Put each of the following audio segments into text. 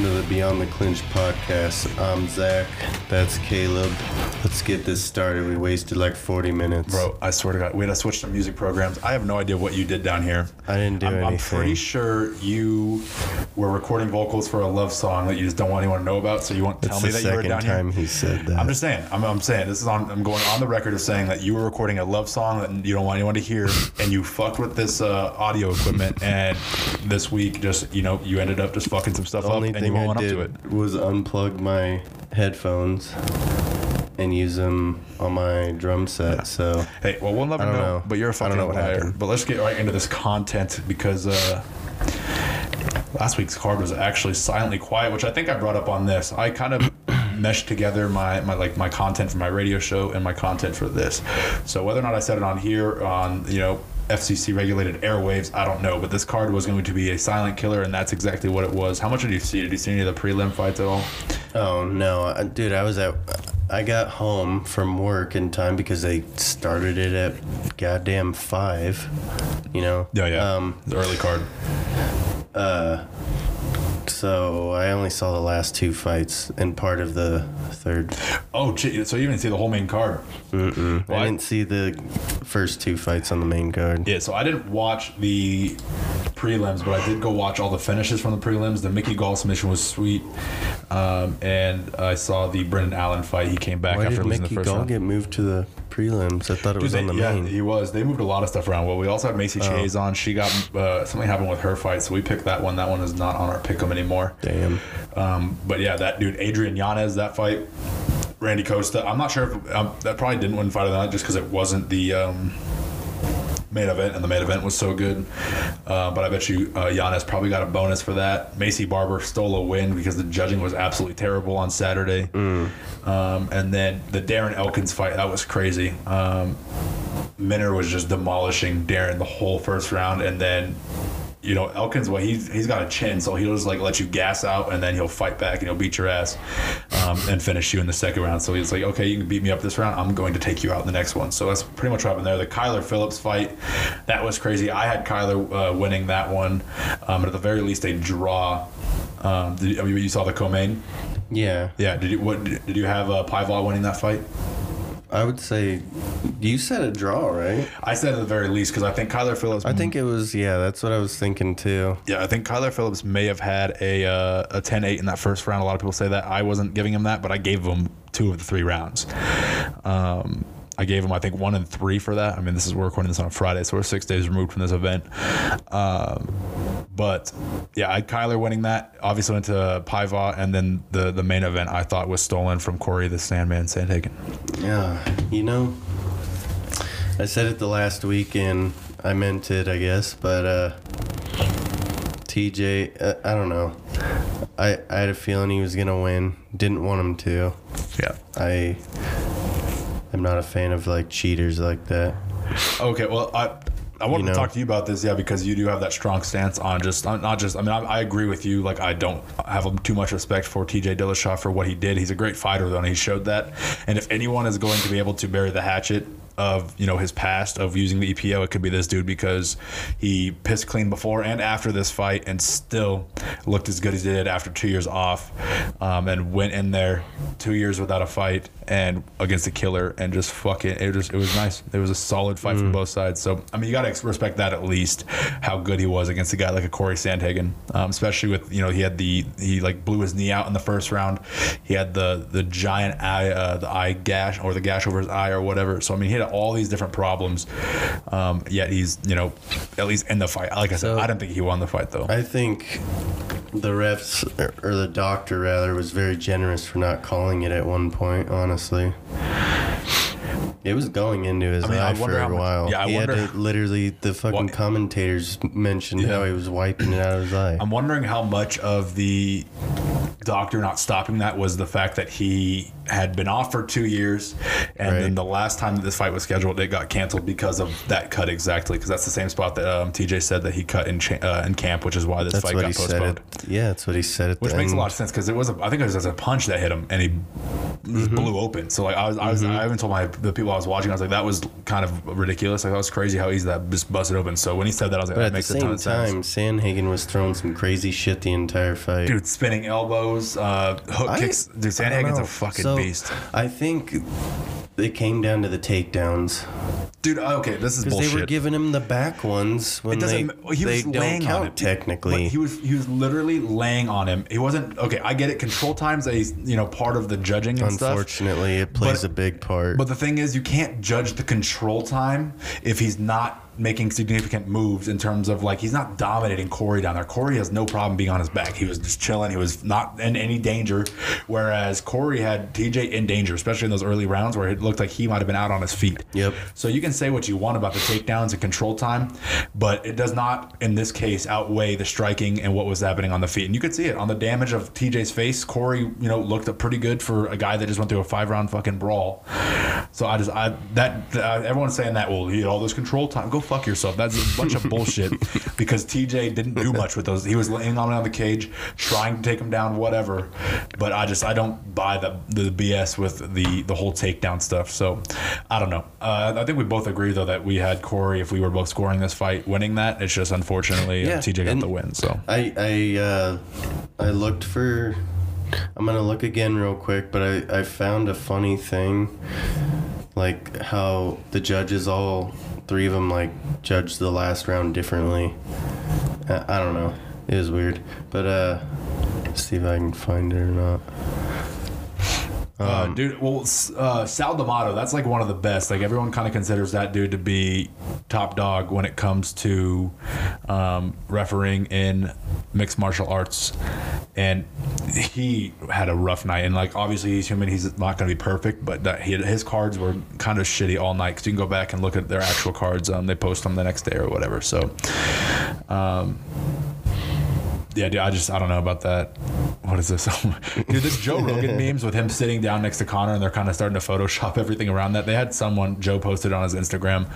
welcome to the Beyond the Clinch podcast. I'm Zach. That's Caleb. Let's get this started. We wasted like 40 minutes. Bro, I swear to God, we had to switch to music programs. I have no idea what you did down here. I didn't do I'm, I'm pretty sure you were recording vocals for a love song that you just don't want anyone to know about, so you won't tell That's me the that you were second down time here. he said that. I'm just saying. I'm, I'm saying this is on. I'm going on the record of saying that you were recording a love song that you don't want anyone to hear, and you fucked with this uh, audio equipment. And this week, just you know, you ended up just fucking some stuff the up, only and you thing I up did to it. was unplug my headphones and use them on my drum set. So Hey, well, we'll never I don't know, know. But you're a I fucking don't know what liar. happened. But let's get right into this content because uh, last week's card was actually silently quiet, which I think I brought up on this. I kind of meshed together my, my like my content for my radio show and my content for this. So whether or not I said it on here on you know FCC regulated airwaves, I don't know. But this card was going to be a silent killer, and that's exactly what it was. How much did you see? Did you see any of the prelim fights at all? Oh no, uh, dude! I was at. I got home from work in time because they started it at goddamn five. You know. Yeah, yeah. Um. the early card. So I only saw the last two fights and part of the third. Oh, so you didn't see the whole main card? Mm-mm. Well, I I- didn't see the first two fights on the main card. Yeah, so I didn't watch the prelims, but I did go watch all the finishes from the prelims. The Mickey Gall submission was sweet, um, and I saw the Brendan Allen fight. He came back Why after losing Mickey the first Gall round. get moved to the prelims? I thought it was Dude, on the they- yeah, main. he was. They moved a lot of stuff around. Well, we also had Macy Chiasson on. She got uh, something happened with her fight, so we picked that one. That one is not on our pick'em anymore. Damn. Um, but yeah, that dude Adrian Yanez, that fight, Randy Costa. I'm not sure if um, that probably didn't win fight of the night just because it wasn't the um, main event, and the main event was so good. Uh, but I bet you uh, Yanez probably got a bonus for that. Maycee Barber stole a win because the judging was absolutely terrible on Saturday. Um, and then the Darren Elkins fight that was crazy. Um, Minner was just demolishing Darren the whole first round, and then you know Elkins, well he's he's got a chin, so he'll just like let you gas out, and then he'll fight back and he'll beat your ass, um, and finish you in the second round. So he's like, okay, you can beat me up this round, I'm going to take you out in the next one. So that's pretty much what happened there. The Kyler Phillips fight, that was crazy. I had Kyler uh, winning that one, um, but at the very least a draw. Um, did you, I mean, you saw the co-main? Yeah, Yeah. Did you what? Did you have uh, Paiva winning that fight? I would say you said a draw, right? I said at the very least because I think Kyler Phillips. I think it was. Yeah, that's what I was thinking too. Yeah, I think Kyler Phillips may have had a uh, a 10-8 in that first round. A lot of people say that. I wasn't giving him that, but I gave him two of the three rounds. Um, I gave him, I think, one and three for that. I mean, this is we're recording this on a Friday, so we're six days removed from this event. Um, but yeah, I had Kyler winning that. Obviously went to Paiva, and then the the main event I thought was stolen from Corey the Sandman Sandhagen. Yeah, you know, I said it the last week and I meant it, I guess, but uh, TJ, uh, I don't know. I I had a feeling he was gonna win. Didn't want him to. Yeah. I am not a fan of like cheaters like that. Okay, well, I I want You to talk to you about this, yeah, because you do have that strong stance on just on- not just. I mean, I, I agree with you. Like, I don't have too much respect for T.J. Dillashaw for what he did. He's a great fighter, though, and he showed that. And if anyone is going to be able to bury the hatchet of you know his past of using the EPO, it could be this dude because he pissed clean before and after this fight, and still looked as good as he did after two years off, um, and went in there two years without a fight and against the killer and just fucking it just it was nice. It was a solid fight from both sides. So I mean, you got to respect that at least how good he was against a guy like a Corey Sandhagen, um, especially with you know he had the he like blew his knee out in the first round. He had the the giant eye uh, the eye gash or the gash over his eye or whatever. So I mean, he had all these different problems. Um, yet he's you know at least in the fight. Like I said, So- I don't think he won the fight though. I think the refs or- the doctor rather was very generous for not calling it at one point. Honestly, it was going into his I mean, eye for a much- while. yeah, I he wonder- had to literally the fucking What- commentators mentioned how he was wiping it out of his eye. I'm wondering how much of the doctor not stopping that was the fact that he had been off for two years, and then the last time that this fight was scheduled, it got canceled because of that cut exactly. Because that's the same spot that um, TJ said that he cut in cha- uh, in camp, which is why this That's fight what got he postponed. said. Yeah, that's what he said at Which the makes a lot of sense because it was a, I think it was a punch that hit him and he Mm-hmm. blew open. So like I was, I was, I even told my the people I was watching, I was like, that was kind of ridiculous. Like that was crazy how easy that just busted open. So when he said that, I was like, But that at the makes a ton same of sense. time, Sandhagen was throwing some crazy shit the entire fight. Dude, spinning elbows, uh, hook I- kicks. Dude, Sandhagen's a fucking So, beast. I think it came down to the takedowns Dude, okay, this is bullshit. they were giving him the back ones when it they, doesn't. he they was laying don't on him. technically. But he was he was literally laying on him. He wasn't okay. I get it. Control time's a you know part of the judging and stuff. Unfortunately, it plays But- a big part. But the thing is, you can't judge the control time if he's not making significant moves in terms of like he's not dominating Corey down there. Corey has no problem being on his back. He was just chilling. He was not in any danger. Whereas Corey had TJ in danger, especially in those early rounds where it looked like he might have been out on his feet. Yep. So you can say what you want about the takedowns and control time, but it does not, in this case, outweigh the striking and what was happening on the feet. And you could see it on the damage of TJ's face. Corey, you know, looked pretty good for a guy that just went through a five round fucking brawl. So I just, I that uh, everyone's saying that. Well, he had all this control time. Go fuck yourself. That's a bunch of bullshit. Because TJ didn't do much with those. He was laying on him on the cage, trying to take him down, whatever. But I just, I don't buy the the BS with the the whole takedown stuff. So I don't know. Uh, I think we both agree though that we had Corey, if we were both scoring this fight, winning that. It's just unfortunately uh, Yeah, TJ got the win. So I I uh, I looked for. I'm gonna look again real quick, but I I found a funny thing, like how the judges all three of them like judged the last round differently. I, I don't know. It was weird, but uh, see if I can find it or not. Uh, dude, well, uh, Sal D'Amato, that's like one of the best. Like everyone kind of considers that dude to be top dog when it comes to um, refereeing in mixed martial arts, and he had a rough night. And like obviously he's human, he's not going to be perfect, but that he, his cards were kind of shitty all night. Cause you can go back and look at their actual cards. Um, they post them the next day or whatever. So, um, yeah, dude, I just I don't know about that. What is this? dude, this Joe Rogan memes with him sitting down next to Conor and they're kind of starting to Photoshop everything around that. They had someone Joe posted on his Instagram.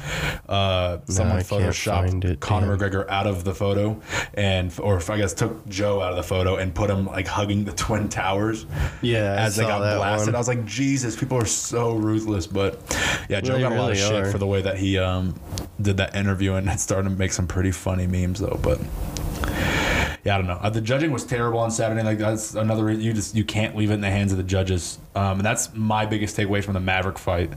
Uh, someone I photoshopped it, Conor damn. McGregor out of the photo, and or I guess took Joe out of the photo and put him like hugging the twin towers. Yeah, as they got blasted. one. I was like, Jesus, people are so ruthless. But yeah, Joe They got a lot of shit are. for the way that he um, did that interview and it started to make some pretty funny memes though. But yeah, I don't know. Uh, the judging was terrible on Saturday. Like that's another you just you can't leave it in the hands of the judges. Um, and that's my biggest takeaway from the Maverick fight.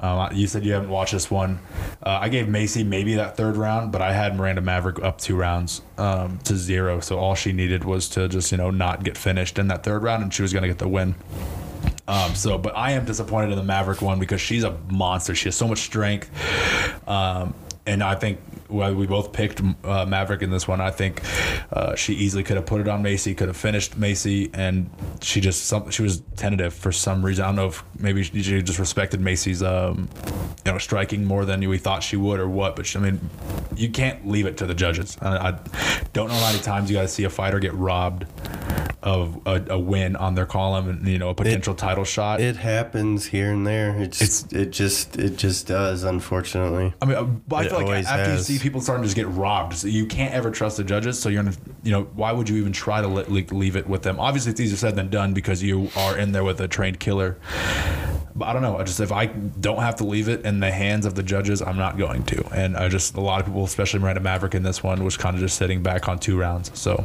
Um, you said you haven't watched this one. Uh, I gave Macy maybe that third round, but I had Miranda Maverick up two rounds um, to zero. So all she needed was to just you know not get finished in that third round, and she was going to get the win. Um, so, but I am disappointed in the Maverick one because she's a monster. She has so much strength. Um, and I think well, we both picked uh, Maverick in this one. I think uh, she easily could have put it on Macy, could have finished Macy, and she just some, she was tentative for some reason. I don't know if maybe she she just respected Macy's um, you know striking more than we thought she would or what. But she, I mean, you can't leave it to the judges. I, I don't know how many times you got to see a fighter get robbed of a, a win on their column and you know a potential title shot. It happens here and there. It's, It's- it just it just does, unfortunately. I mean, uh, but I feel like after has. you see people starting to just get robbed, so you can't ever trust the judges. So you're gonna, you know, why would you even try to let, like, leave it with them? Obviously, it's easier said than done because you are in there with a trained killer. But I don't know. I just if I don't have to leave it in the hands of the judges, I'm not going to. And I just a lot of people, especially Miranda Maverick in this one, was kind of just sitting back on two rounds. So.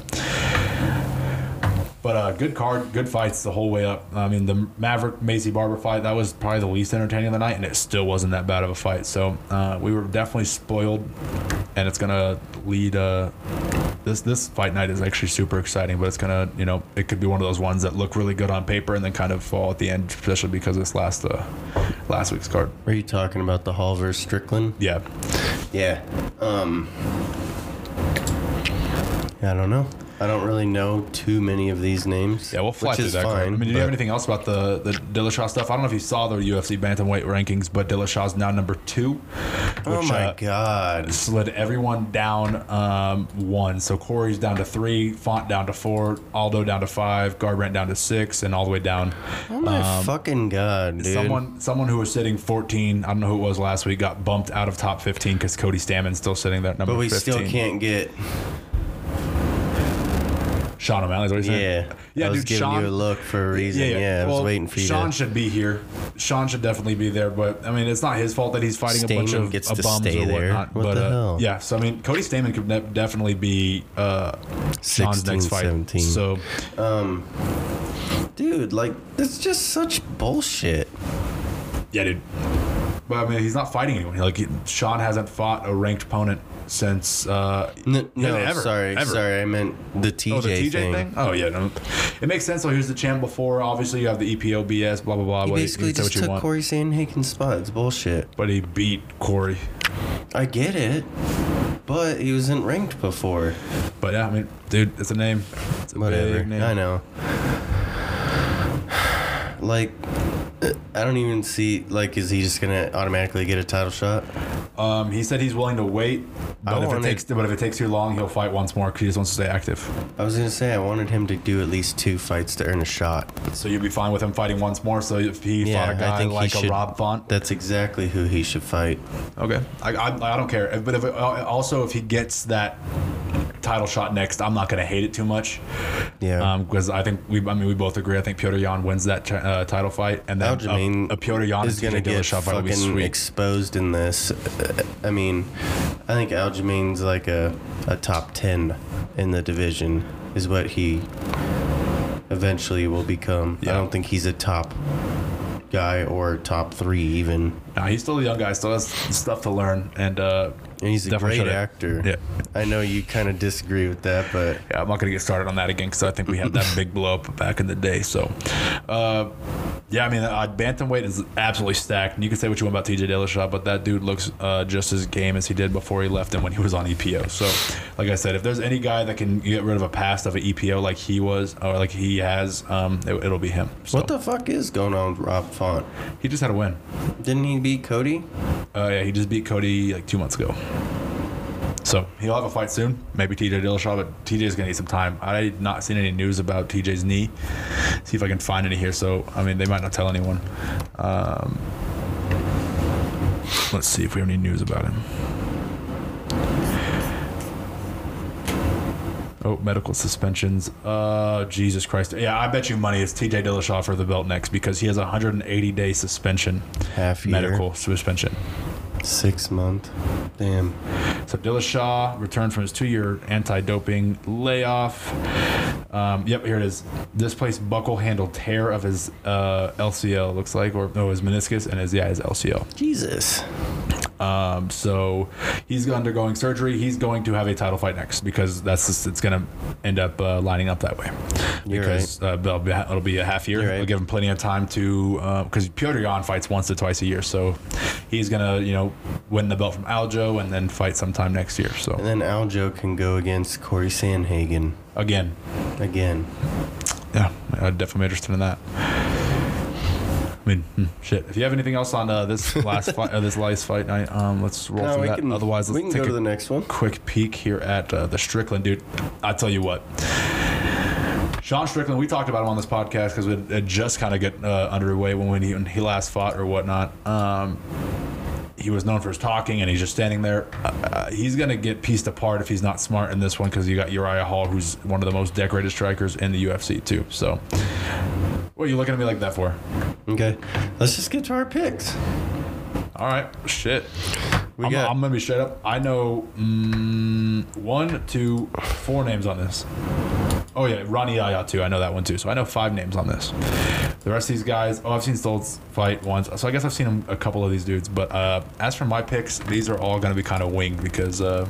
But uh, good card, good fights the whole way up. I mean, the Maverick Maycee Barber fight that was probably the least entertaining of the night, and it still wasn't that bad of a fight. So uh, we were definitely spoiled, and it's gonna lead. Uh, this this fight night is actually super exciting, but it's gonna you know it could be one of those ones that look really good on paper and then kind of fall at the end, especially because this last uh, last week's card. Are you talking about the Hall versus Strickland? Yeah, Yeah. Um. I don't know. I don't really know too many of these names. Yeah, we'll fly which through is that. fine. I mean, do you have anything else about the the Dillashaw stuff? I don't know if you saw the UFC bantamweight rankings, but Dillashaw's now number two. Oh which, my uh, god! slid everyone down um, one. So Corey's down to three, Font down to four, Aldo down to five, Garbrandt down to six, and all the way down. Oh my fucking god, dude! Someone, someone who was sitting 14, I don't know who it was last week, got bumped out of top 15 because Cody Stamann's still sitting there at number but we 15. still can't get. Sean O'Malley's what he's saying. Yeah, yeah, I was dude. giving Sean, you a look for a reason. Yeah, I was waiting for you Sean to. should be here. Sean should definitely be there, but I mean, it's not his fault that he's fighting a bunch of, gets of to bums stay or there. whatnot. What but the uh, hell? yeah, so I mean, Cody Stamann could ne- definitely be uh, Sean's 16, next fight. 17. So um, Dude, like that's just such bullshit. yeah, dude. But I mean, he's not fighting anyone. Like he- Sean hasn't fought a ranked opponent since uh, N- no, ever, sorry, ever. sorry. I meant the TJ, Oh, the TJ thing. thing. Oh yeah, no. It makes sense. So here's the champ before. Obviously, you have the EPO BS. Blah blah blah. He what- basically you just took want. Corey Sandhagen's spot. It's bullshit. but he beat Corey. I get it, but he wasn't ranked before. But yeah, I mean, dude, it's a name. It's a Whatever. big name. I know. Like, I don't even see. Like, is he just gonna automatically get a title shot? Um, he said he's willing to wait, I but if it wanted- takes but if it takes too long, he'll fight once more because he just wants to stay active. I was gonna say I wanted him to do at least two fights to earn a shot. So you'd be fine with him fighting once more. So if he Yeah, fought a I guy think he like a Rob Font, That's exactly who he should fight. okay, I, I, I don't care. But if it, also if he gets that title shot next, I'm not gonna hate it too much. Yeah. because I think we I mean we both agree. I think Petr Yan wins that uh, title fight, and then Aljamain a, a Petr Yan is gonna get Dillashaw fight fucking exposed in this. Uh, I mean, I think Aljamain's like a, a top ten in the division is what he eventually will become. Yeah. I don't think he's a top guy or top three even. Nah, he's still a young guy, still has stuff to learn, and uh, And he's a great should've- actor. Yeah. I know you kind of disagree with that, but yeah, I'm not gonna get started on that again because I think we had that big blow up back in the day. So, uh, yeah, I mean, uh, bantamweight is absolutely stacked, and you can say what you want about TJ Dillashaw, but that dude looks uh, just as game as he did before he left and when he was on EPO. So, like I said, if there's any guy that can get rid of a past of an EPO like he was or like he has, um, it, will be him. So, what the fuck is going on with Rob Font? He just had a win. Didn't he beat Cody? Uh, yeah, he just beat Cody like two months ago. So he'll have a fight soon. Maybe TJ Dillashaw, but TJ's gonna need some time. I not seen any news about TJ's knee. See if I can find any here. So I mean, they might not tell anyone. Um, let's see if we have any news about him. Oh, medical suspensions. Uh, Jesus Christ. Yeah, I bet you money it's TJ Dillashaw for the belt next because he has a 180 day suspension, Half year. medical suspension. Six month. Damn. So Dillashaw returned from his two-year anti-doping layoff. Um, yep, here it is. Displaced buckle handle tear of his uh, LCL looks like, or no, his meniscus and his yeah his LCL. Jesus. Um, so he's undergoing surgery. He's going to have a title fight next because that's just, it's going to end up uh, lining up that way. You're because uh, it'll, be, it'll be a half year. You're right. It'll give him plenty of time to because Petr Yan fights once to twice a year, so he's gonna you know win the belt from Aljo and then fight sometime next year. So And then Aljo can go against Corey Sandhagen again, again. yeah, I'd definitely be interested in that. I mean, hmm, shit. If you have anything else on uh, this last fight, uh, this last fight night, um, let's roll No, through we that. can, Otherwise, let's we can take go a to the next one. quick peek here at uh, the Strickland dude. I tell you what, Sean Strickland. We talked about him on this podcast because it, it just kind of get uh, underway when, when, he, when he last fought or whatnot. Um, he was known for his talking, and he's just standing there. Uh, uh, he's gonna get pieced apart if he's not smart in this one because you got Uriah Hall, who's one of the most decorated strikers in the UFC too. So, what are you looking at me like that for? Okay. Let's just get to our picks. All right, shit. We I'm, got I'm gonna be straight up. I know mm, one, two, four names on this. Oh yeah, Rani Yahya too. I know that one too. So I know five names on this. The rest of these guys, oh, I've seen Stoltz fight once, so I guess I've seen a couple of these dudes. But uh, as for my picks, these are all gonna be kind of winged because uh,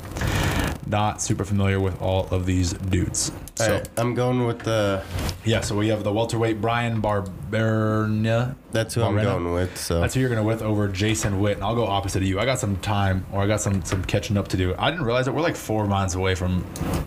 not super familiar with all of these dudes. So Alright, I'm going with the. yeah, so we have the welterweight Bryan Barberena. That's who I'm going with. So That's who you're gonna with over Jason Witt, and I'll go opposite of you. I got some time, or I got some some catching up to do. I didn't realize that we're like four months away from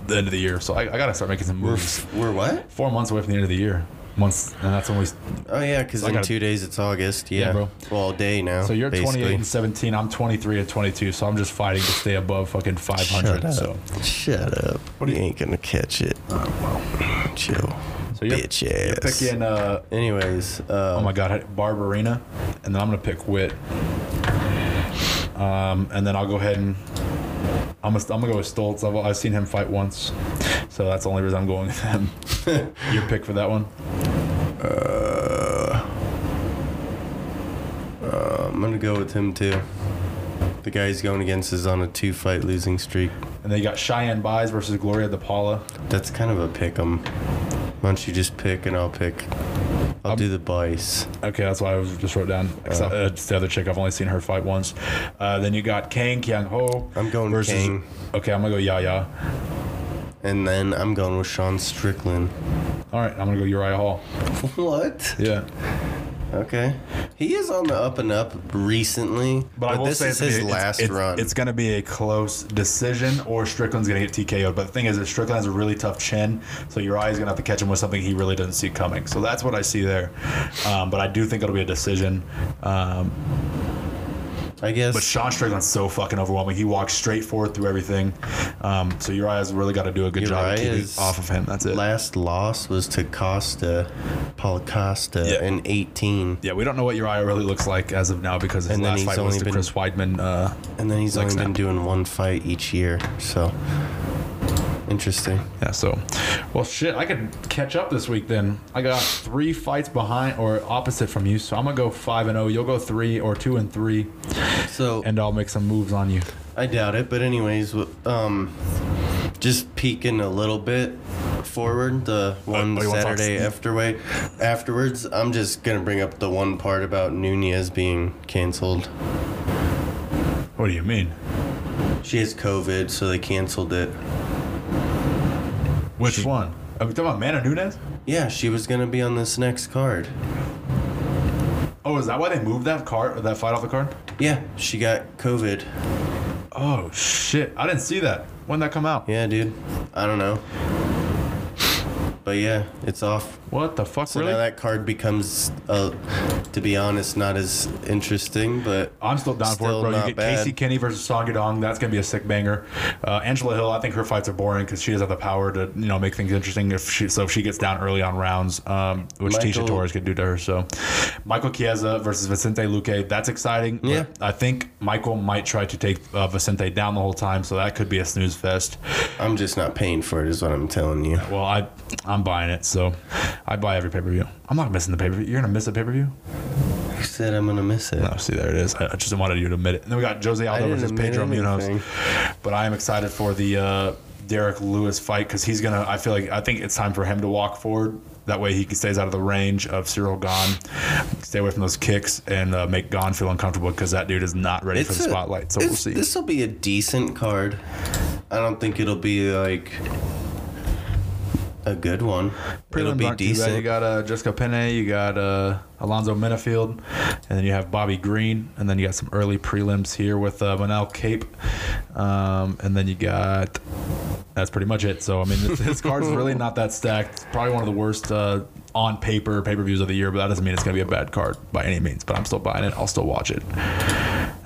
the end of the year, so I, I gotta start making some moves. we're what? Four months away from the end of the year. Months, and that's when we. Oh yeah, because I in gotta- two days it's August. Yeah, Yeah, bro. Well, day now. So you're 28 and 17. I'm 23 and 22. So I'm just fighting to stay above fucking 500. Shut up. So Shut up. What you you- ain't gonna catch it. Chill. so you're, Bitch you're ass. picking. Uh, Anyways, uh, oh my god, Barberena, and then I'm gonna pick Witt. Um, and then I'll go ahead and I'm gonna, I'm gonna go with Stoltz. I've, I've seen him fight once, so that's the only reason I'm going with him. Your pick for that one? uh, uh, I'm gonna go with him too. The guy he's going against is on a two-fight losing streak. And then you got Cheyanne Buys versus Gloria DePaula. That's kind of a pick 'em. Why don't you just pick and I'll pick? I'll Um, do the Buys. Okay, that's why I was just wrote down. Uh. Uh, it's the other chick. I've only seen her fight once. Uh, then you got Kang Kyung Ho. I'm going versus. Kang. Okay, I'm gonna go Yahya. And then I'm going with Sean Strickland. All right, I'm gonna go Uriah Hall. What? Yeah, Okay. He is on the up and up recently, but, this is it's gonna his last it's, run. It's, gonna be a close decision, or Strickland's gonna get TKO'd. But the thing is, that Strickland has a really tough chin, so Uriah's gonna have to catch him with something he really doesn't see coming. So that's what I see there. Um, but I do think it'll be a decision. Um, I guess. But Sean Strickland's so fucking overwhelming. He walks straight forward through everything. Um, so Uriah's really got to do a good job of keeping Uriah's off of him. That's it. last loss was to Costa, Paul Costa, Yeah. in 18, yeah, we don't know what Uriah really looks like as of now because his And then last he's fight was only to been- Chris Weidman. Uh, and then he's Like only been doing one fight each year. So interesting. yeah, so well, shit. I could catch up this week. Then I got three fights behind or opposite from you. So I'm gonna go five and zero. You'll go three or two and three, So and I'll make some moves on you. I doubt it, but anyways, um, just peeking a little bit forward, the one oh, Saturday afterway, afterwards, I'm just gonna bring up the one part about Nunes being canceled. What do you mean? She has COVID, so they canceled it. Which one? Are we talking about Mana Nunes? Yeah, she was gonna be on this next card. Oh, is that why they moved that card, that fight off the card? Yeah, she got COVID. Oh shit! I didn't see that. When did that come out? Yeah, dude. I don't know. But yeah, it's off. What the fuck? So really? now that card becomes, uh, to be honest, not as interesting. But I'm still down Still for it, bro. You get bad. Casey Kenney versus Song Yadong. That's gonna be a sick banger. Uh, Angela Hill. I think her fights are boring because she doesn't have the power to you know make things interesting. If she so if she gets down early on rounds, um, which Tecia Michael- Torres could do to her. So Michael Chiesa versus Vicente Luque. That's exciting. Yeah. I think Michael might try to take uh, Vicente down the whole time. So that could be a snooze fest. I'm just not paying for it, is what I'm telling you. Well, I I'm buying it. So I buy every pay per view. I'm not missing the pay per view. You're gonna miss a pay per view. Who said I'm gonna miss it? No, see, there it is. I I just wanted you to admit it. And then we got Jose Aldo didn't versus admit Pedro Munhoz. But I am excited for the uh, Derrick Lewis fight because he's gonna. I feel like I think it's time for him to walk forward. That way he stays out of the range of Ciryl Gane, stay away from those kicks, and uh, make Gane feel uncomfortable because that dude is not ready for the spotlight. So we'll see. This will be a decent card. I don't think it'll be like a good one. it'll be bad. You got uh, Jessica Penne, you got uh, Alonzo Menifield, and then you have Bobby Green, and then you got some early prelims here with uh, Manel Kape, um, and then you got. That's pretty much it. So I mean, this, this card's really not that stacked. It's probably one of the worst uh, on paper pay per views of the year, but that doesn't mean it's gonna be a bad card by any means. But I'm still buying it. I'll still watch it.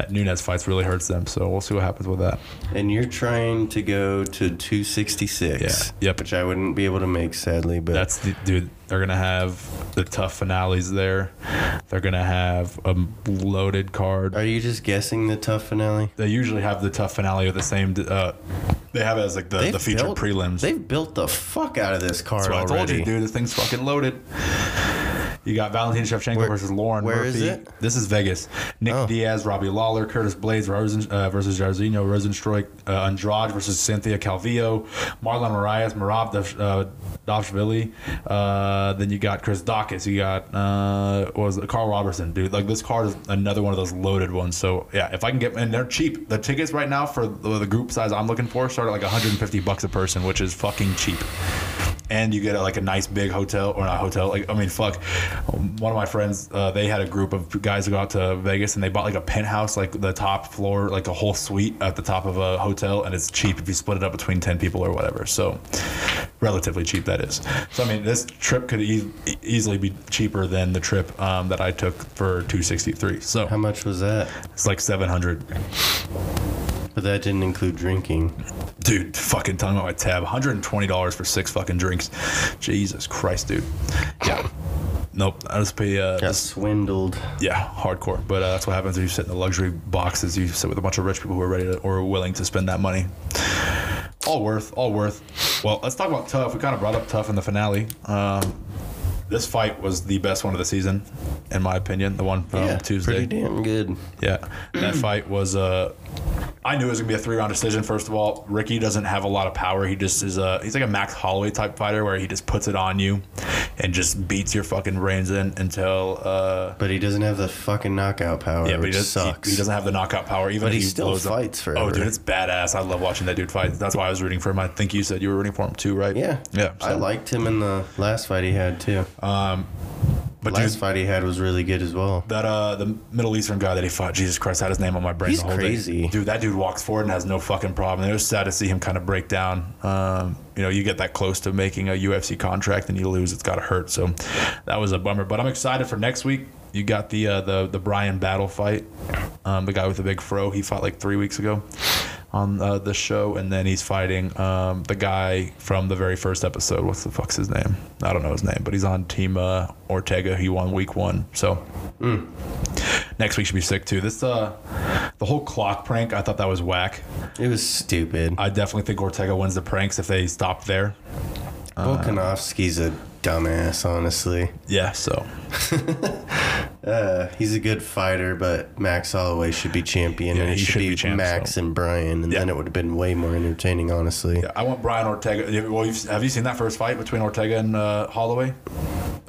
Nunes fights really hurts them, so we'll see what happens with that. and you're trying to go to 266. Yeah. Yep. Which I wouldn't be able to make, sadly. But That's the dude. They're gonna have the TUF finales there. They're gonna have a loaded card. are you just guessing the TUF finale? They usually have the TUF finale with the same. Uh, they have it as like the, They've the featured built- prelims. They've built the fuck out of this card That's what I told you, dude. This thing's fucking loaded. You got Valentin Shevchenko Where- versus Lauren where Murphy. is it? This is Vegas. Nick Oh. Diaz, Robbie Lawler, Curtis Blaydes Rosen, uh, versus Jairzinho Rozenstruik, uh, Andrade versus Cynthia Calvillo, Marlon Moraes, Marab Dav- uh, Uh, then you got Chris Daukaus. You got uh, was it? Carl Robertson, dude. Like this card is another one of those loaded ones. So yeah, if I can get and they're cheap. The tickets right now for the, the group size I'm looking for start at like 150 bucks a person, which is fucking cheap and you get like a nice big hotel or not hotel like i mean fuck one of my friends uh, they had a group of guys who go out to vegas and they bought like a penthouse like the top floor like a whole suite at the top of a hotel and it's cheap if you split it up between 10 people or whatever. So relatively cheap that is. So i mean this trip could e- easily be cheaper than the trip um, that i took for 263 so How much was that? it's like 700 But that didn't include drinking. Dude, fucking talking about my tab. $120 for six fucking drinks. Jesus Christ, dude. Yeah. Nope. I just pay, uh, Got just, swindled. yeah, hardcore. But uh, that's what happens if you sit in the luxury boxes. You sit with a bunch of rich people who are ready to, or willing to spend that money. All worth, all worth. Well, let's talk about TUF. We kind of brought up TUF in the finale. Um, this fight was the best one of the season, in my opinion. The one from yeah, Tuesday. pretty damn good. Yeah, that fight was. Uh, I knew it was gonna be a three round decision. First of all, Ricky doesn't have a lot of power. He just is a he's like a Max Holloway type fighter where he just puts it on you, and just beats your fucking brains in until. Uh, But he doesn't have the fucking knockout power, yeah, but he, does, sucks. he, he doesn't have the knockout power. Even But if he still fights Oh, dude, it's badass. I love watching that dude fight. That's why I was rooting for him. I think you said you were rooting for him too, right? yeah, yeah. I liked him in the last fight he had too. But last dude, fight he had was really good as well. That uh, the Middle Eastern guy that he fought, Jesus Christ, had his name on my brain. He's whole day. crazy. dude. That dude walks forward and has no fucking problem. It was sad to see him kind of break down. Um, you know, you get that close to making a UFC contract and you lose, it's got to hurt. So that was a bummer. But I'm excited for next week. You got the uh, the the Bryan Battle fight, um, the guy with the big fro. He fought like three weeks ago on uh, the show, and then he's fighting um, the guy from the very first episode. What's the fuck's his name? I don't know his name, but he's on Team uh, Ortega. He won week one, so next week should be sick too. This uh, the whole clock prank. I thought that was whack. It was stupid. I definitely think Ortega wins the pranks if they stop there. Volkanovski's a dumbass, honestly. Yeah, so Uh, he's a good fighter, but Max Holloway should be champion, Yeah, and it he should, should be, champ, Max so. and Brian, and Yeah. then it would have been way more entertaining, honestly. Yeah, I want Brian Ortega. Well, you've, have you seen that first fight between Ortega and uh, Holloway?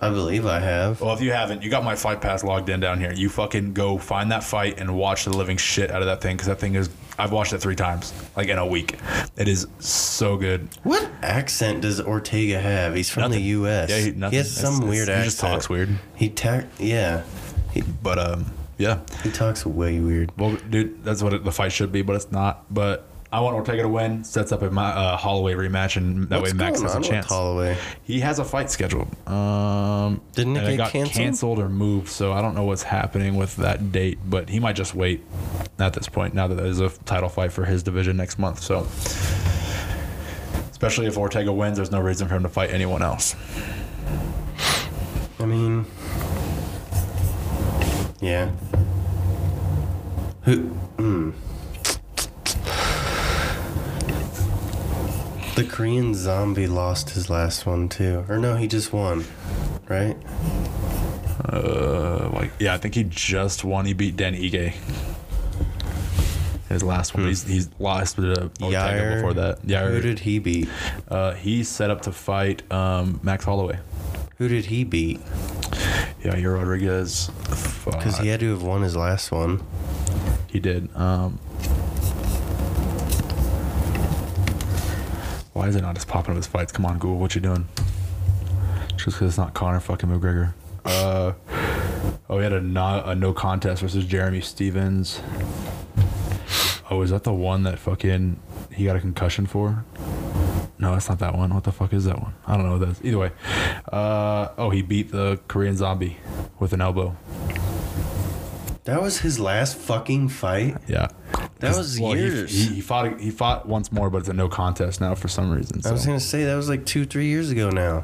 I believe I have. Well, if you haven't, you got my fight pass logged in down here. You fucking go find that fight and watch the living shit out of that thing because that thing is. I've watched it three times, like in a week. It is so good. What accent does Ortega have? He's from Nothing. the U.S. Yeah, he- he, has some It's- weird it's- accent. he just talks weird. He ta- yeah, he, But um, yeah. he talks way weird. Well, dude, that's what it, the fight should be, but it's not. But I want Ortega to win. Sets up a Ma- uh, Holloway rematch, and that What's way Max going has a on with chance. Holloway? He has a fight scheduled. Um, Didn't it and get got canceled? or moved? So I don't know what's happening with that date, but he might just wait at this point. Now that there's a title fight for his division next month, so especially if Ortega wins, there's no reason for him to fight anyone else. I mean, yeah. Who? Hmm. The Korean zombie lost his last one too, or no, he just won, right? Uh, like yeah, I think he just won. He beat Dan Ige. His last one. He's, he's lost to Ortega Yair. before that. Yeah, Who did he beat? uh, he's set up to fight um, Max Holloway. Who did he beat? Yeah, you're Rodriguez. Because he had to have won his last one. He did. Um, why is it not just popping up his fights? Come on, Google, what you doing? Just because it's not Conor fucking McGregor. Uh, oh, he had a no, a no contest versus Jeremy Stephens. Oh, is that the one that fucking he got a concussion for? No, that's not that one. What the fuck is that one? I don't know what that is. Either way. Uh, oh, he beat the Korean zombie with an elbow. That was his last fucking fight. Yeah. That was Well, years. He, he fought. He fought once more, but it's a no contest now for some reason. I was gonna say that was like two, three years ago now.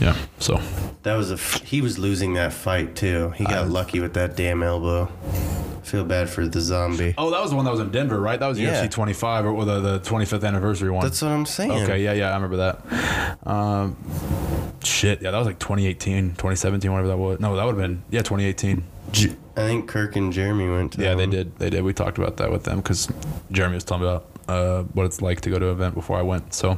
yeah. So That was a. F- he was losing that fight too. He got lucky with that damn elbow. Feel bad for the zombie. Oh, that was the one that was in Denver, right? That was Yeah. UFC 25 or the, the 25th anniversary one. That's what I'm saying. okay, yeah, yeah, I remember that. Um, shit, yeah, that was like 2018, 2017, whatever that was. No, that would have been, yeah, 2018. J- I think Kirk and Jeremy went to Yeah, they one. did. They did. We talked about that with them because Jeremy was telling me about uh, what it's like to go to an event before I went. So,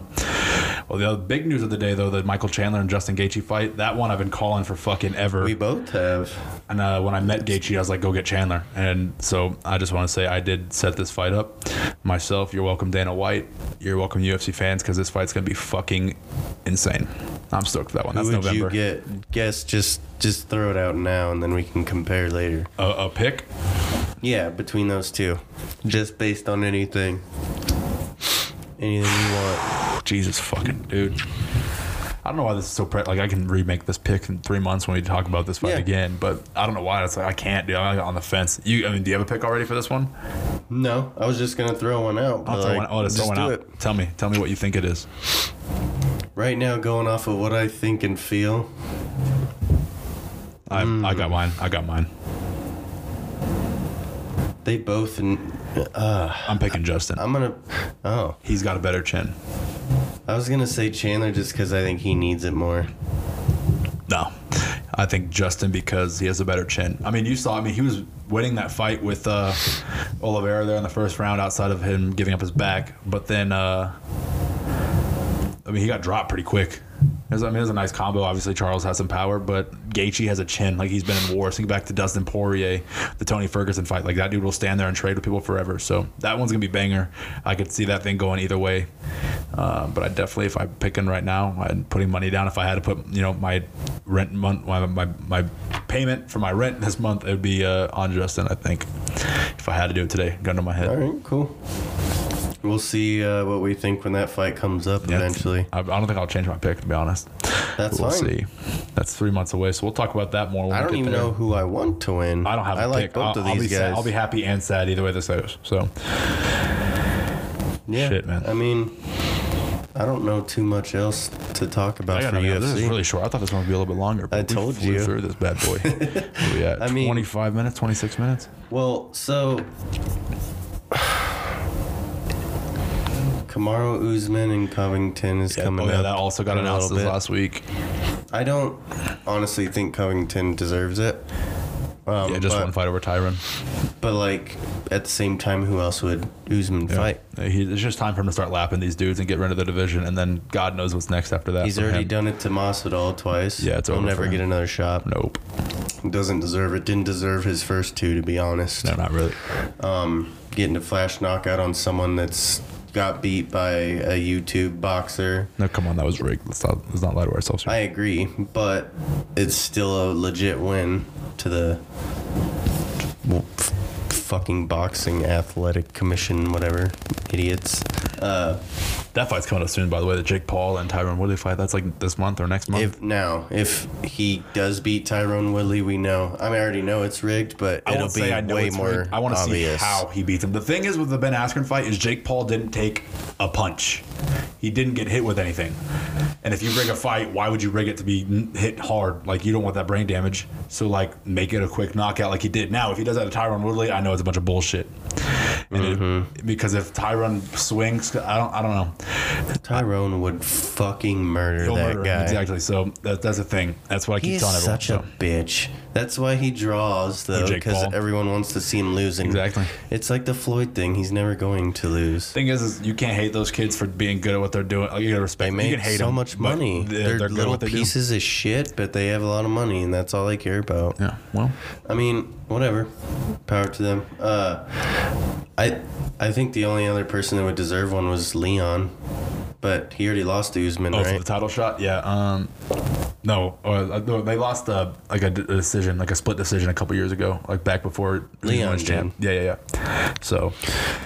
well, the other big news of the day, though, the Michael Chandler and Justin Gaethje fight. That one I've been calling for fucking ever. We both have. And uh, when I met Gaethje, I was like, "Go get Chandler." And so I just want to say I did set this fight up myself. You're welcome, Dana White. You're welcome, UFC fans, because this fight's gonna be fucking insane. I'm stoked for that one. That's Who would November. you get? Guess just just throw it out now, and then we can compare later. a, a pick? Yeah, between those two, just based on anything, anything you want. Jesus fucking dude. I don't know why this is so pre- like I can remake this pick in three months when we talk about this fight Yeah. again, but I don't know why. It's like I can't do. I'm on the fence. You, I mean, do you have a pick already for this one? No, I was just gonna throw one out. I'll throw like, one. Let's just throw one out. it. Tell me, tell me what you think it is. Right now, going off of what I think and feel, I, Hmm. I got mine. I got mine. they both. n- Uh, I'm picking Justin. I'm gonna. Oh, He's got a better chin. I was gonna say Chandler just because I think he needs it more. No, I think Justin because he has a better chin. I mean, you saw. I mean, he was winning that fight with uh, Oliveira there in the first round, outside of him giving up his back. But then, uh, I mean, he got dropped pretty quick. Was, I mean, it was a nice combo. Obviously, Charles has some power, but Gaethje has a chin. Like he's been in wars. Think back to Dustin Poirier, the Tony Ferguson fight. Like that dude will stand there and trade with people forever. So that one's gonna be banger. I could see that thing going either way. Uh, but I definitely, if I'm picking right now, I'm putting money down. If I had to put, you know, my rent month, my my, my payment for my rent this month, it would be uh, on Justin. I think if I had to do it today, gun to my head. All right, cool. We'll see uh, what we think when that fight comes up Yeah, eventually. I, I don't think I'll change my pick to be honest. That's we'll fine. see. That's three months away, so we'll talk about that more. When I don't even there. know who I want to win. I don't have. I a like pick. both I'll, of I'll these be guys. Sad, I'll be happy and sad either way this goes. So yeah, shit, man. I mean, I don't know too much else to talk about for know, UFC. this is really short. I thought this one would be a little bit longer. But I told flew you. through this bad boy. We? I mean- 25 minutes, 26 minutes. Well, so Kamaru Usman and Covington is Yeah, coming oh yeah, that also got announced this bit. last week. I don't honestly think Covington deserves it. Um, Yeah, just but, one fight over Tyron. But like at the same time, who else would Usman fight? Yeah, he, it's just time for him to start lapping these dudes and get rid of the division, and then God knows what's next after that. He's already him. done it to Masvidal twice. Yeah, it's He'll over never for get another shot. Nope, Doesn't deserve it. Didn't deserve his first two, to be honest. no, not really. Um, getting a flash knockout on someone that's got beat by a YouTube boxer. No, come on, that was rigged. Let's not, let's not lie to ourselves. Here. I agree, but it's still a legit win to the fucking boxing athletic commission, whatever idiots. Uh, that fight's coming up soon, by the way. The Jake Paul and Tyron Woodley fight. That's like this month or next month. if now, if he does beat Tyron Woodley, we know. I, mean, I already know it's rigged, but I it'll be I know way more rigged. I want to see how he beats him. The thing is with the Ben Askren fight is Jake Paul didn't take a punch. He didn't get hit with anything. And if you rig a fight, why would you rig it to be hit hard? Like you don't want that brain damage. So like make it a quick knockout like he did. Now if he does that to Tyron Woodley, I know it's a bunch of bullshit. Mm-hmm. because if Tyron swings, I don't, I don't know. Tyron would fucking murder He'll that murder him. guy. Exactly. So that, that's the thing. That's what I keep He's telling everyone. such a bitch. That's why he draws, though, because everyone wants to see him losing. Exactly. It's like the Floyd thing. He's never going to lose. thing is, is you can't hate those kids for being good at what they're doing. You gotta respect. They them. make you can hate so them, much money. They're, They're, they're good at little they do. pieces of shit, but they have a lot of money, and that's all they care about. Yeah. Well, I mean, whatever. Power to them. Uh, I I I think the only other person that would deserve one was Leon, but he already lost to Usman, oh, for right? the title shot. Yeah. Um. No, uh, no, they lost uh, like a, decision, like a split decision, a couple years ago, like back before Leon was champ. Yeah, yeah, yeah. So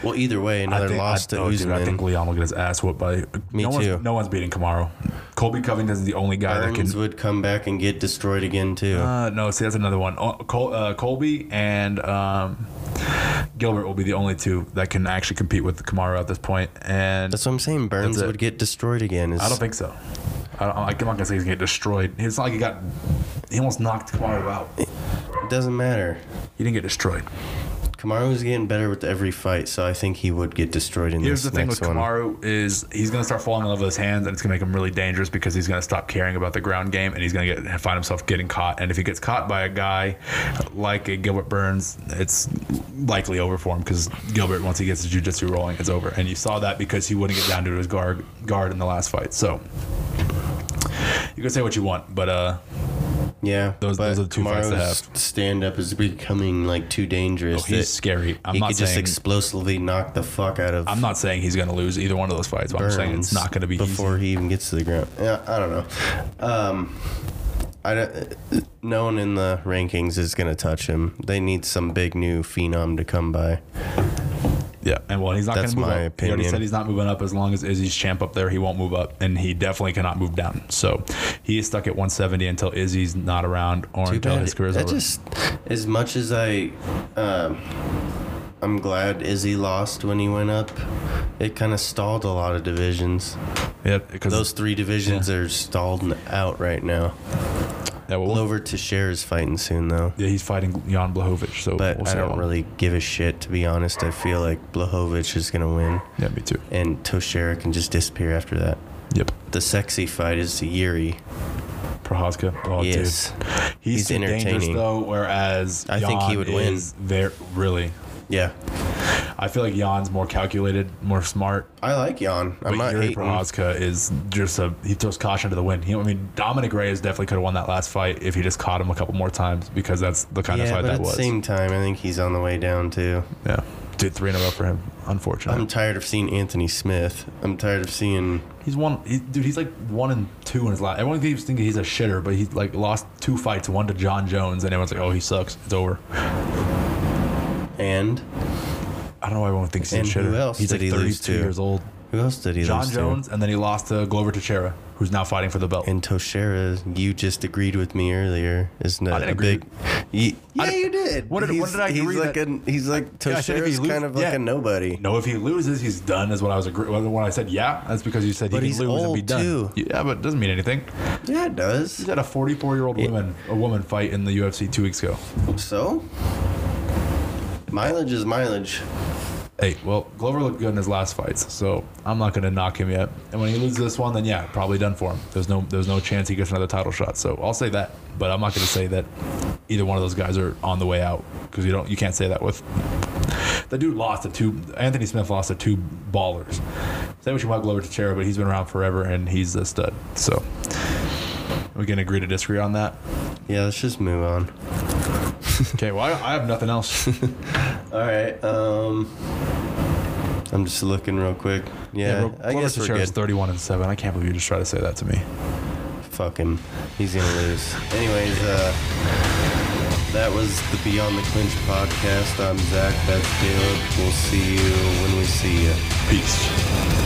well, either way, another think, loss I, to oh, dude, Usman. I think Leon will get his ass whooped by. Me no too. One's, no one's beating Kamaru. Colby Covington is the only guy that Burns can. would come back and get destroyed again too. Uh, no, see, that's another one. Oh, Col- uh, Colby and um, Gilbert will be the only two that can actually compete with Kamaru at this point. And That's what I'm saying. Burns would get destroyed again. Is- I don't think so. I don't, I'm not gonna say he's gonna get destroyed. It's not like he got. He almost knocked Kamaru out. it doesn't matter. He didn't get destroyed. Kamaru's getting better with every fight, so I think he would get destroyed in. Here's this the thing next with one. Kamaru is he's gonna start falling in love with his hands, and it's gonna make him really dangerous because he's gonna stop caring about the ground game, and he's gonna get find himself getting caught. And if he gets caught by a guy like a Gilbert Burns, it's likely over for him because Gilbert, once he gets his jiu-jitsu rolling, it's over. And you saw that because he wouldn't get down to his guard guard in the last fight. So you can say what you want, but uh, Yeah, Those- those are the two fights to Kamaru's stand up is becoming like too dangerous. oh, he's scary. I'm he not could just explosively knock the fuck out of. I'm not saying he's gonna lose either one of those fights. But I'm saying it's not gonna be before easy. he even gets to the ground. Yeah, I don't know. Um, I don't, no one in the rankings is gonna touch him. They need some big new phenom to come by. Yeah, and well, he's not going to move my up. He already said he's not moving up as long as Izzy's champ up there. He won't move up, and he definitely cannot move down. So he is stuck at 170 until Izzy's not around or Too until bad. his career's That over. just as much as I, um, I'm glad Izzy lost when he went up. It kind of stalled a lot of divisions. yeah, because Those three divisions are stalled out right now. Yeah, well, Glover Teixeira is fighting soon though. yeah, he's fighting Jan Blachowicz. So But we'll I don't really give a shit to be honest. I feel like Blahovic is gonna win, Yeah, me too. and Teixeira can just disappear after that. Yep. The sexy fight is Jiri. Prochazka. Oh, Yes. dude. He's, He's dangerous entertaining. though. Whereas I think he would win. Very really. Yeah, I feel like Jan's more calculated, more smart. I like Jan. I'm But not Jiri hating. Prochazka is just a he throws caution to the wind. He, I mean, Dominick Reyes definitely could have won that last fight if he just caught him a couple more times because that's the kind of Yeah, fight but that at the was. same time, I think he's on the way down too. Yeah, did three in a row for him. Unfortunately, I'm tired of seeing Anthony Smith. I'm tired of seeing. he's one. He, dude, he's like one and two in his last. Everyone keeps thinking he's a shitter, but he's like lost two fights, one to Jon Jones, and everyone's like, "Oh, he sucks. It's over." And I don't know why everyone thinks he's And a who else he's did like he lose 32 to? years old. who else did he Jon lose to? Jones, and then he lost to Glover Teixeira, who's now fighting for the belt. And Teixeira, you just agreed with me earlier, isn't I didn't A agree. big. You, yeah, I you did. What did- what He's- did I he's agree like that- a, he's like Yeah, I said if he Teixeira's lose- kind of like a nobody. No, if he loses, he's done. Is what I was agree. When I said yeah, that's because you said But he he's can lose and be old, done. too. Yeah, but it doesn't mean anything. Yeah, it does. He's had a 44 year old woman, a woman fight in the UFC two weeks ago. So mileage is mileage. Hey, well, Glover looked good in his last fights, so I'm not going to knock him yet. And when he loses this one, then yeah, probably done for him. There's no, there's no chance he gets another title shot. So I'll say that, but I'm not going to say that either one of those guys are on the way out because you don't, you can't say that with. The dude lost to two. Anthony Smith lost to two ballers. Say what you want, Glover Teixeira, but he's been around forever and he's a stud. So we can agree to disagree on that. Yeah, let's just move on. Okay, well, I, I have nothing else. All right. Um, I'm just looking real quick. Yeah, Bro, I Glover guess we're Teixeira's good. 31 and seven. I can't believe you just tried to say that to me. Fuck him. He's gonna lose. Anyways, uh, that was the Beyond the Clinch podcast. I'm Zach. That's Caleb. We'll see you when we see you. Peace.